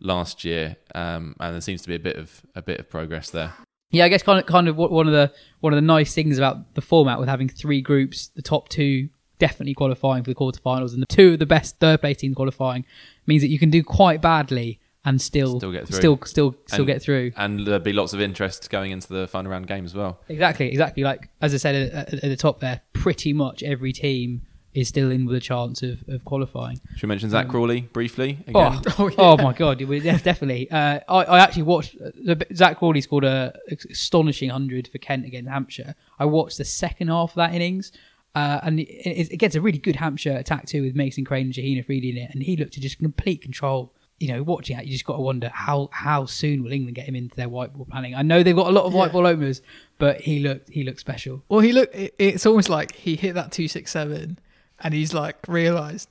last year, um, and there seems to be a bit of a bit of progress there. Yeah, I guess kind of kind of one of the one of the nice things about the format with having three groups, the top two definitely qualifying for the quarterfinals, and the two of the best third place teams qualifying, means that you can do quite badly and still Still get through. still still still And- get through. and there'll be lots of interest going into the final round game as well. Exactly, exactly. Like as I said at, at, the top there, pretty much every team is still in with a chance of, of qualifying. Should we mention Zak Crawley briefly Oh, again? [LAUGHS] oh, Oh, yeah. my god, definitely. Uh, I, I actually watched uh, Zak Crawley scored a astonishing hundred for Kent against Hampshire. I watched the second half of that innings, uh, and it, it, gets a really good Hampshire attack too with Mason Crane and Shaheen Afridi in it, and he looked to just complete control. You know, watching that, you just got to wonder how how soon will England get him into their white ball planning. I know they've got a lot of white Yeah. ball openers, but he looked he looked special. Well, he looked. It's almost like he hit that two six seven, and he's like realized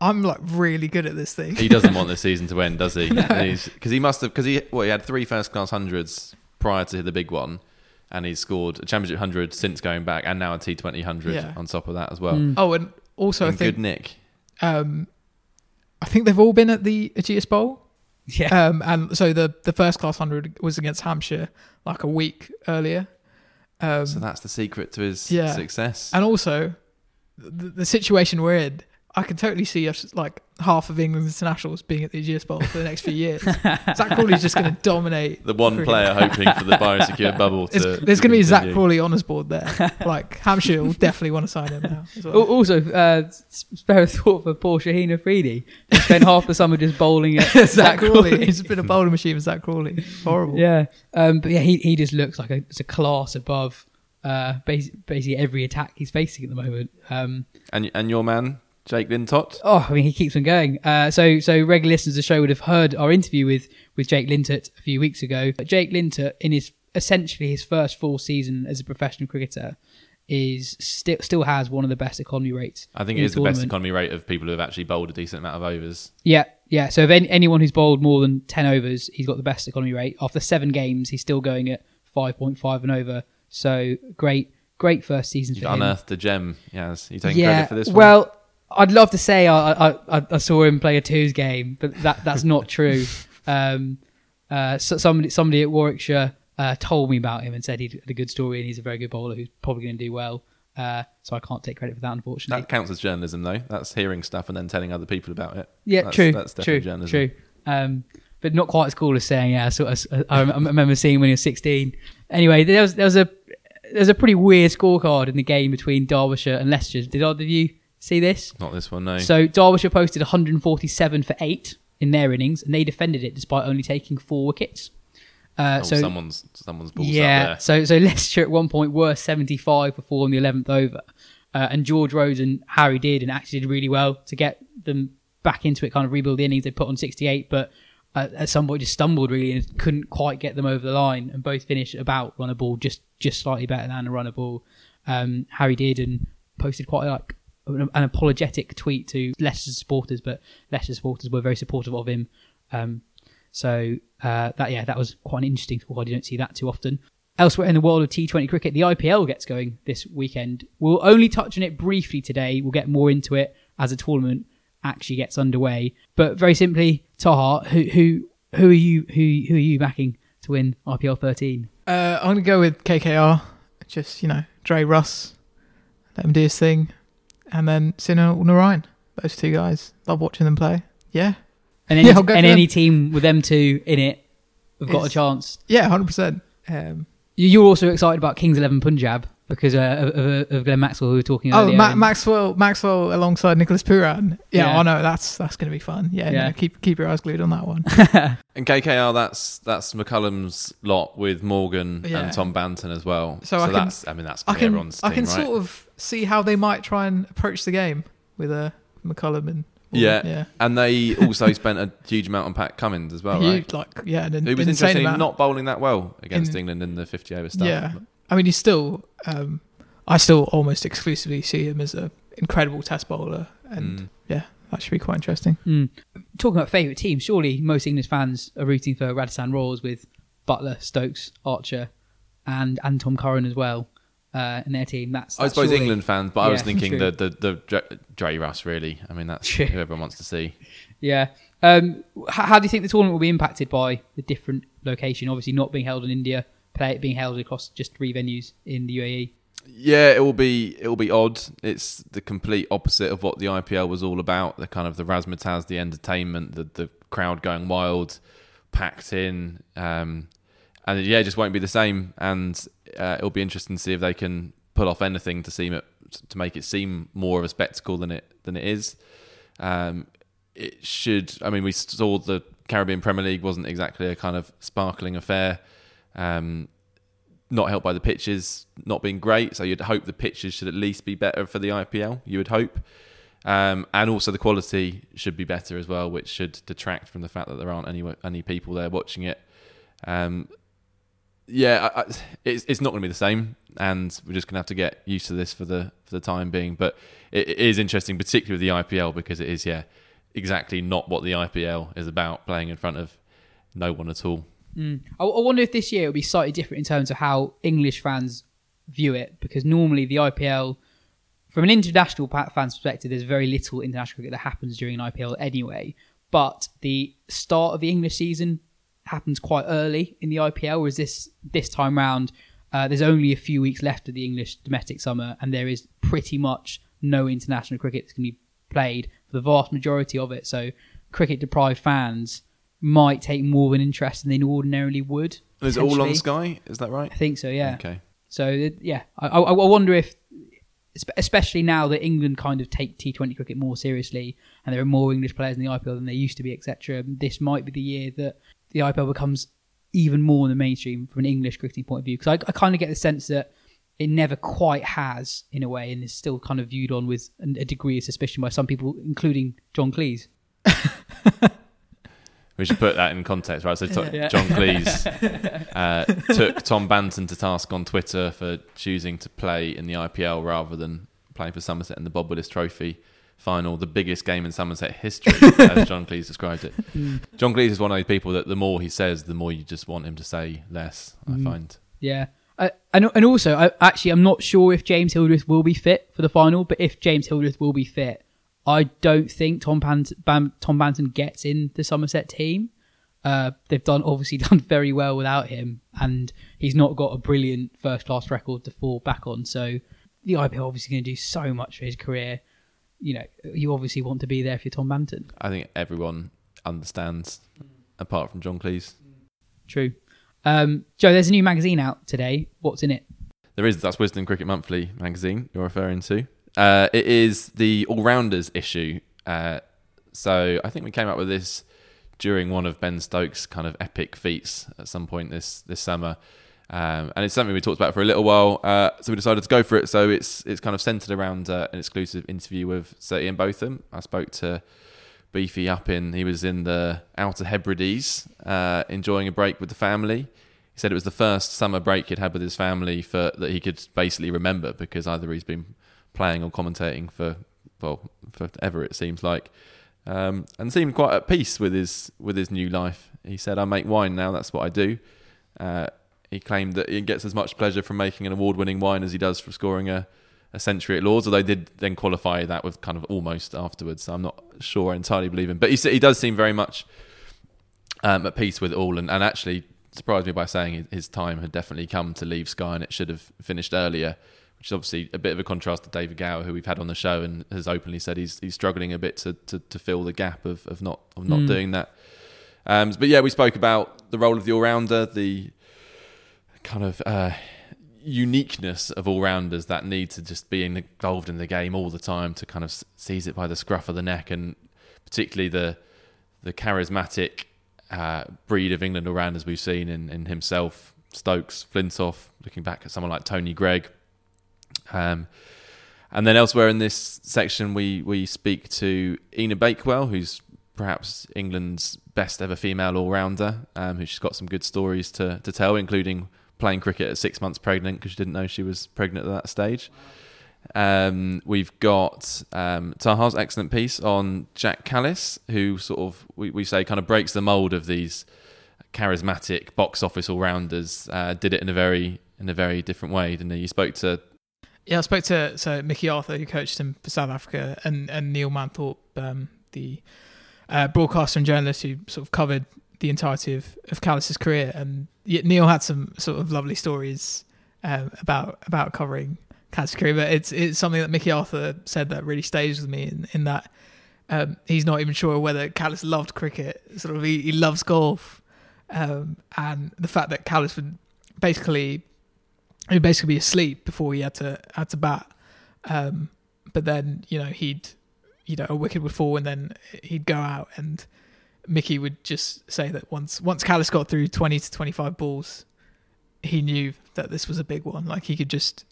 I'm like really good at this thing. he doesn't want [LAUGHS] the season to end, does he? Because he must have. Because he well, he had three first class hundreds prior to the big one, and he's scored a championship hundred since going back, and now a T Twenty hundred Yeah. on top of that as well. Mm. Oh, and also I think good nick. um, I think they've all been at the Ageas Bowl. Yeah, Um, and so the the first class hundred was against Hampshire like a week earlier. Um, So that's the secret to his yeah. success. and also the, the situation we're in, I can totally see us like half of England's internationals being at the Ageas Bowl for the next few years. [LAUGHS] Zak Crawley's just going to dominate. the one cricket. player hoping for the biosecure [LAUGHS] bubble to. There's, there's going to be a Zak continue. Crawley honours board there. [LAUGHS] Like Hampshire will definitely want to sign him now. As well. Also, uh, spare a thought for poor Shaheen Afridi. He spent half the summer just bowling at Zak Crawley. He's been a bowling machine with Zak Crawley. Horrible. Yeah, um, but yeah, he he just looks like a, it's a class above uh, basically, basically every attack he's facing at the moment. Um, And and your man Jake Lintott. oh, I mean, he keeps on going. Uh, so so regular listeners of the show would have heard our interview with with Jake Lintott a few weeks ago. But Jake Lintott, in his essentially his first full season as a professional cricketer, is still still has one of the best economy rates. I think in it is the best economy rate of people who have actually bowled a decent amount of overs. Yeah, yeah. So if any, anyone who's bowled more than ten overs, he's got the best economy rate. After seven games, he's still going at five point five and over. So great, great first season You've for him. unearthed a gem. Yes, you taking yeah. credit for this one? well, I'd love to say I, I I saw him play a twos game, but that that's not [LAUGHS] true. um, uh, so somebody somebody at Warwickshire uh, told me about him and said he had a good story and he's a very good bowler who's probably going to do well. Uh, so I can't take credit for that, unfortunately. that counts as journalism, though. That's hearing stuff and then telling other people about it. Yeah, That's- true, That's definitely true, journalism. true. Um, but not quite as cool as saying, yeah. So I, I remember seeing when he was sixteen. Anyway, there was there was a there's a pretty weird scorecard in the game between Derbyshire and Leicestershire. Did either of you see this? Not this one, no. So Derbyshire posted 147 for eight in their innings, and they defended it despite only taking four wickets. Uh, oh, so someone's someone's balls yeah, up there. so so [LAUGHS] Leicester at one point were 75 for four on the 11th over, uh, and George Rhodes and Harry Dearden actually did really well to get them back into it, kind of rebuild the innings. They put on 68, but uh, at some point just stumbled really and couldn't quite get them over the line, and both finished about run a ball, just just slightly better than a run a ball. Um, Harry Dearden posted quite like an, apologetic tweet to Leicester supporters, but Leicester supporters were very supportive of him. Um, so uh, that yeah, that was quite an interesting squad. You don't see that too often. Elsewhere in the world of T20 cricket, the IPL gets going this weekend. We'll only touch on it briefly today. We'll get more into it as the tournament actually gets underway. But very simply, Taha, who who who are you who who are you backing to win IPL 13? Uh, I'm gonna go with KKR. Just you know, Dre Russ, let him do his thing, and then Sunil Narine. Those two guys, love watching them play. Yeah, And [LAUGHS] any, Yeah, and any them. team with them two in it, have got a chance. yeah, hundred percent. Um, You- You're also excited about Kings Eleven Punjab because uh, of, of, of Glenn Maxwell, who we were talking oh. Ma- Maxwell, Maxwell alongside Nicholas Pooran. Yeah, Yeah. I know that's that's gonna be fun. Yeah, Yeah. No, keep keep your eyes glued on that one. [LAUGHS] And KKR, that's that's McCullum's lot with Morgan Yeah. and Tom Banton as well. So So, I can- that's, I mean, that's I gonna can everyone's I team, can right? sort of see how they might try and approach the game with uh, McCullum and yeah. yeah. And they also [LAUGHS] spent a huge amount on Pat Cummins as well, right? like yeah, an, Who was an interesting amount. not bowling that well against In- England in the 50 over stuff. Yeah, I mean, he's still. Um, I still almost exclusively see him as a incredible test bowler, and Mm. yeah, that should be quite interesting. Mm. Talking about favourite teams, surely most English fans are rooting for Rajasthan Royals with Buttler, Stokes, Archer, and and Tom Curran as well uh, in their team. That's, I suppose surely- England fans, but I was [LAUGHS] thinking the the the Dre, Dre Russ really. I mean, that's who everyone wants to see. Yeah. Um, h- how do you think the tournament will be impacted by the different location? Obviously, not being held in India, play it being held across just three venues in the UAE. Yeah, it will be it will be odd. It's the complete opposite of what the IPL was all about. The kind of the razzmatazz, the entertainment, the the crowd going wild, packed in, um, and yeah, it just won't be the same. And uh, it'll be interesting to see if they can pull off anything to seem it to make it seem more of a spectacle than it than it is. Um, it should. I mean, we saw the Caribbean Premier League wasn't exactly a kind of sparkling affair. Um, not helped by the pitches not being great. So you'd hope the pitches should at least be better for the IPL. You would hope, um, and also the quality should be better as well, which should detract from the fact that there aren't any any people there watching it. Um, yeah, I, I, it's it's not going to be the same, and we're just going to have to get used to this for the for the time being. But it, it is interesting, particularly with the IPL, because it is yeah exactly not what the IPL is about, playing in front of no one at all. Mm. I, I wonder if this year it will be slightly different in terms of how English fans view it, because normally the IPL, from an international fan's perspective, there's very little international cricket that happens during an IPL anyway. But the start of the English season happens quite early in the IPL, whereas this this time round, uh, there's only a few weeks left of the English domestic summer, and there is pretty much no international cricket that's going to be played for the vast majority of it. So, cricket deprived fans might take more of an interest than they ordinarily would. Is it all on. Sky? Is that right? I think so. Yeah. Okay. So yeah, I, I, I wonder if, especially now that England kind of take T20 cricket more seriously, and there are more English players in the IPL than there used to be, etc. This might be the year that the IPL becomes even more in the mainstream from an English cricketing point of view. Because I, I kind of get the sense that it never quite has, in a way, and is still kind of viewed on with a degree of suspicion by some people, including John Cleese. [LAUGHS] We should put that in context, right? So to- Yeah. John Cleese [LAUGHS] uh, took Tom Banton to task on Twitter for choosing to play in the IPL rather than playing for Somerset in the Bob Willis Trophy final, the biggest game in Somerset history, [LAUGHS] as John Cleese described it. John Cleese is one of those people that the more he says, the more you just want him to say less. I find. Yeah. And and also, I, actually, I'm not sure if James Hildreth will be fit for the final. But if James Hildreth will be fit, I don't think Tom Pant- Bam- Tom Banton gets in the Somerset team. Uh, they've done obviously [LAUGHS] done very well without him, and he's not got a brilliant first class record to fall back on. So the IPL obviously going to do so much for his career. You know, you obviously want to be there if you're Tom Banton. I think everyone understands, apart from John Cleese. True. Um, Joe, there's a new magazine out today. What's in it? There is that's Wisden Cricket Monthly magazine you're referring to. Uh, it is the all rounders issue. Uh, so I think we came up with this during one of Ben Stokes' kind of epic feats at some point this this summer. Um, and it's something we talked about for a little while, uh, so we decided to go for it. So it's it's kind of centered around uh, an exclusive interview with Sir Ian Botham. I spoke to Beefy up in he was in the Outer Hebrides, uh, enjoying a break with the family. He said it was the first summer break he'd had with his family for that he could basically remember because either he's been playing or commentating for well forever it seems like, um, and seemed quite at peace with his with his new life. He said, "I make wine now. That's what I do." He claimed that he gets as much pleasure from making an award-winning wine as he does from scoring a, a century at Lords. Although they did then qualify that with kind of almost afterwards. So I'm not sure I entirely believe him, but he he does seem very much um, at peace with it all, and, and actually surprised me by saying his- time had definitely come to leave Sky, and it should have finished earlier. Which is obviously a bit of a contrast to David Gower, who we've had on the show, and has openly said he's he's struggling a bit to, to, to fill the gap of, of not of not doing that. Um, but yeah, we spoke about the role of the all rounder, the kind of uh, uniqueness of all rounders that need to just be involved in the game all the time to kind of seize it by the scruff of the neck, and particularly the the charismatic uh, breed of England all rounders we've seen in, in himself, Stokes, Flintoff, looking back at someone like Tony Greig. Um, and then elsewhere in this section, we, we speak to Enid Bakewell, who's perhaps England's best ever female all rounder, um, who's got some good stories to, to tell, including playing cricket at six months pregnant because she didn't know she was pregnant at that stage. Um, we've got um, Taha's excellent piece on Jacques Kallis, who sort of, we, we say, kind of breaks the mould of these charismatic box office all rounders. Uh, did it in a very in a very different way, didn't he? You spoke to Yeah, I spoke to so Mickey Arthur, who coached him for South Africa, and, and Neil Manthorp, um, the uh, broadcaster and journalist who sort of covered the entirety of of Kallis's career, and yet Neil had some sort of lovely stories um, about about covering career. But it's it's something that Mickey Arthur said that really stays with me in, in that um, he's not even sure whether Kallis loved cricket. Sort of, he, he loves golf, um, and the fact that Kallis would basically he'd basically be asleep before he had to had to bat. Um, but then you know he'd you know a wicket would fall and then he'd go out and Mickey would just say that once once Kallis got through twenty to twenty five balls, he knew that this was a big one. Like he could just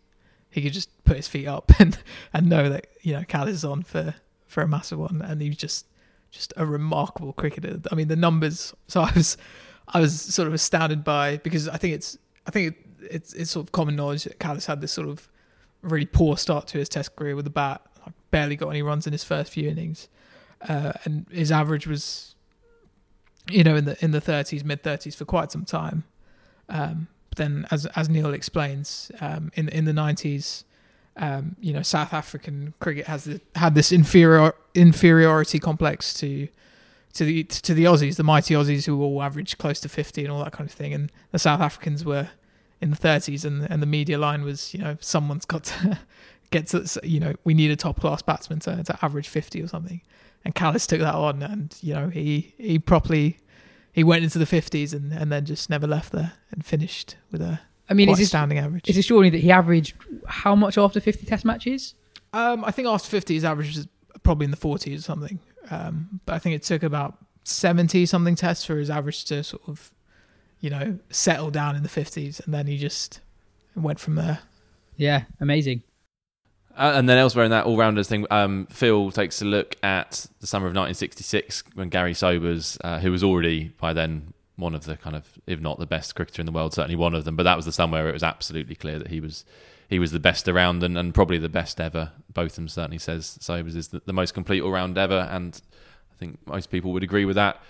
he could just put his feet up [LAUGHS] and and know that you know Kallis is on for for a massive one, and he was just just a remarkable cricketer. I mean the numbers. So I was I was sort of astounded by because I think it's I think it, it's it's sort of common knowledge that Kallis had this sort of really poor start to his Test career with the bat. Like barely got any runs in his first few innings, uh, and his average was, you know, in the in the thirties, mid thirties for quite some time. Um, but then, as as Neil explains, um, in in the nineties, um, you know, South African cricket has the, had this inferior inferiority complex to to the to the Aussies, the mighty Aussies who all averaged close to fifty and all that kind of thing, and the South Africans were in the 30s, and and the media line was, you know, someone's got to [LAUGHS] get to, you know, we need a top class batsman to, to average 50 or something, and Kallis took that on, and you know, he he properly he went into the 50s and and then just never left there and finished with a I mean, quite is this, astounding average. is it surely that he averaged how much after 50 test matches? Um, I think after 50, his average was probably in the 40s or something. Um, but I think it took about 70 something tests for his average to sort of, you know, settle down in the 50s. And then he just went from there. Yeah, amazing. Uh, and then elsewhere in that all rounders thing, um, Phil takes a look at the summer of 1966 when Garry Sobers, uh, who was already by then one of the kind of, if not the best cricketer in the world, certainly one of them, but that was the summer where it was absolutely clear that he was he was the best around and, and probably the best ever. Botham certainly says Sobers is the, the most complete all round ever, and I think most people would agree with that.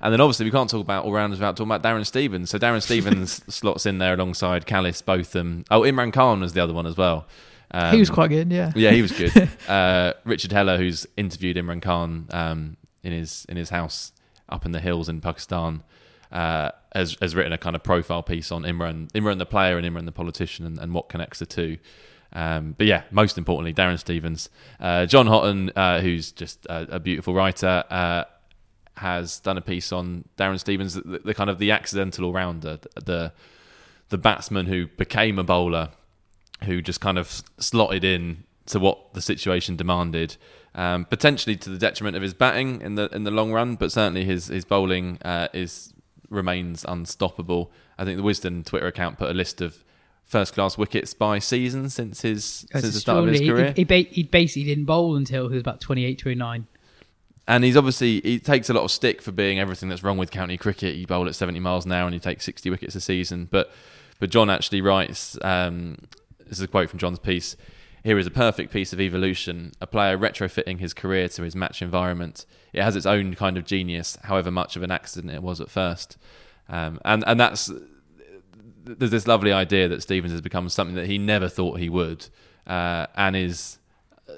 And then obviously we can't talk about all rounders without talking about Darren Stevens. So Darren [LAUGHS] Stevens slots in there alongside Kallis, Botham. Oh, Imran Khan was the other one as well. Um, he was quite good, yeah. yeah, he was good. [LAUGHS] uh, Richard Heller, who's interviewed Imran Khan um, in his in his house up in the hills in Pakistan, uh, has has written a kind of profile piece on Imran, Imran the player and Imran the politician, and, and what connects the two. Um, but yeah, most importantly, Darren Stevens, uh, Jon Hotten, uh, who's just a, a beautiful writer, uh, has done a piece on Darren Stevens, the, the kind of the accidental all rounder, the the batsman who became a bowler who just kind of slotted in to what the situation demanded, um, potentially to the detriment of his batting in the in the long run, but certainly his his bowling uh, is remains unstoppable. I think the Wisden Twitter account put a list of first class wickets by season since his since the start of his career. He, he, ba- he basically didn't bowl until he was about 28, 29. And he's obviously he takes a lot of stick for being everything that's wrong with county cricket. You bowl at seventy miles an hour and you take sixty wickets a season. But but John actually writes. Um, this is a quote from John's piece. Here is a perfect piece of evolution. A player retrofitting his career to his match environment. It has its own kind of genius, however much of an accident it was at first. Um, and and that's there's this lovely idea that Stevens has become something that he never thought he would, uh, and is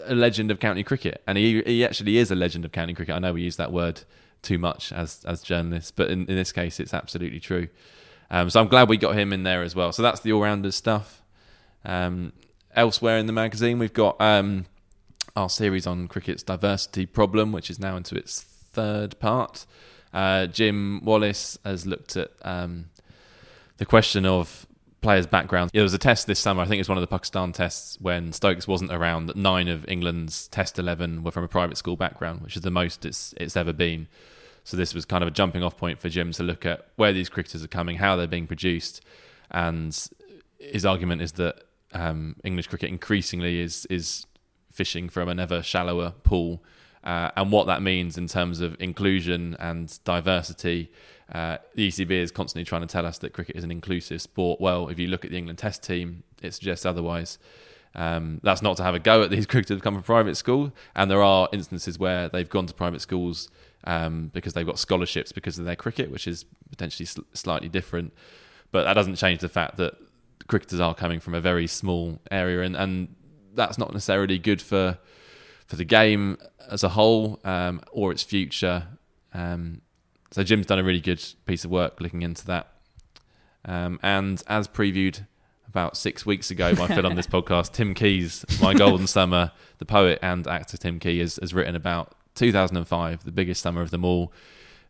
a legend of county cricket. And he he actually is a legend of county cricket. I know we use that word too much as as journalists, but in, in this case, it's absolutely true. Um, so I'm glad we got him in there as well. So that's the all rounders stuff. Um, elsewhere in the magazine, we've got um, our series on cricket's diversity problem, which is now into its third part. Uh, Jim Wallace has looked at um, the question of players' backgrounds. There was a test this summer, I think it was one of the Pakistan tests, when Stokes wasn't around, that nine of England's Test 11 were from a private school background, which is the most it's, it's ever been. So this was kind of a jumping off point for Jim to look at where these cricketers are coming, how they're being produced, and his argument is that um, English cricket increasingly is is fishing from an ever shallower pool, uh, and what that means in terms of inclusion and diversity. Uh, the ECB is constantly trying to tell us that cricket is an inclusive sport. Well, if you look at the England Test team, it suggests otherwise. Um, that's not to have a go at these [LAUGHS] cricketers who come from private school, and there are instances where they've gone to private schools um, because they've got scholarships because of their cricket, which is potentially sl- slightly different. But that doesn't change the fact that cricketers are coming from a very small area, and, and that's not necessarily good for for the game as a whole um, or its future. Um, so Jim's done a really good piece of work looking into that. Um, and as previewed about six weeks ago by Phil on this [LAUGHS] podcast, Tim Key's My Golden Summer, the poet and actor Tim Key has, has written about 2005, the biggest summer of them all,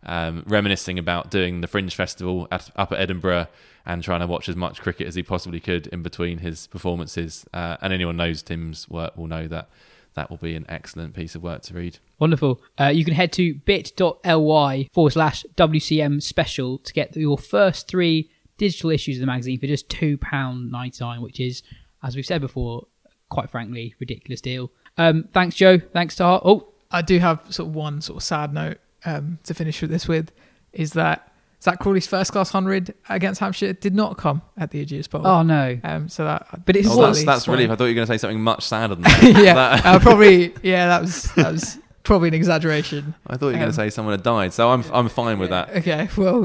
um, reminiscing about doing the Fringe Festival at, up at Edinburgh and trying to watch as much cricket as he possibly could in between his performances. Uh, and anyone knows Tim's work will know that that will be an excellent piece of work to read. Wonderful. Uh, you can head to bit.ly forward slash WCM special to get your first three digital issues of the magazine for just £2.99, which is, as we've said before, quite frankly, ridiculous deal. Um, thanks, Joe. Thanks to Oh, I do have sort of one sort of sad note um, to finish with this with is that Zak Crawley's first class hundred against Hampshire did not come at the Ageas Bowl. oh no. Um, so that, But it's Oh, that's, that's slightly- relief. I thought you were going to say something much sadder than [LAUGHS] that. yeah, That- uh, probably. Yeah, that was that was [LAUGHS] probably an exaggeration. I thought you were going Um, to say someone had died. So I'm, I'm fine with that. [LAUGHS] Okay, well,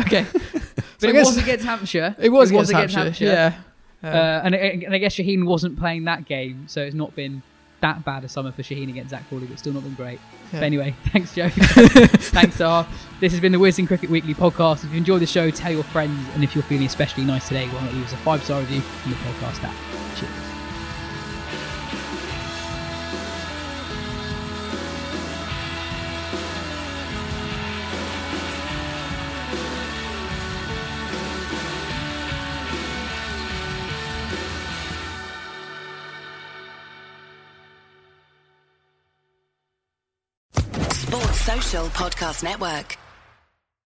okay. But So I it guess- was against Hampshire. It was, against, Hampshire. Yeah. Um, Uh, and, and I guess Shaheen wasn't playing that game, so it's not been that bad a summer for Shaheen against Zak Crawley, but still not been great. Yeah. But anyway, [LAUGHS] thanks, Joe. [LAUGHS] thanks, Dar. This has been the Wisden Cricket Weekly podcast. If you enjoyed the show, tell your friends, and if you're feeling especially nice today, why not leave us a five star review on the podcast app? Cheers. Podcast Network.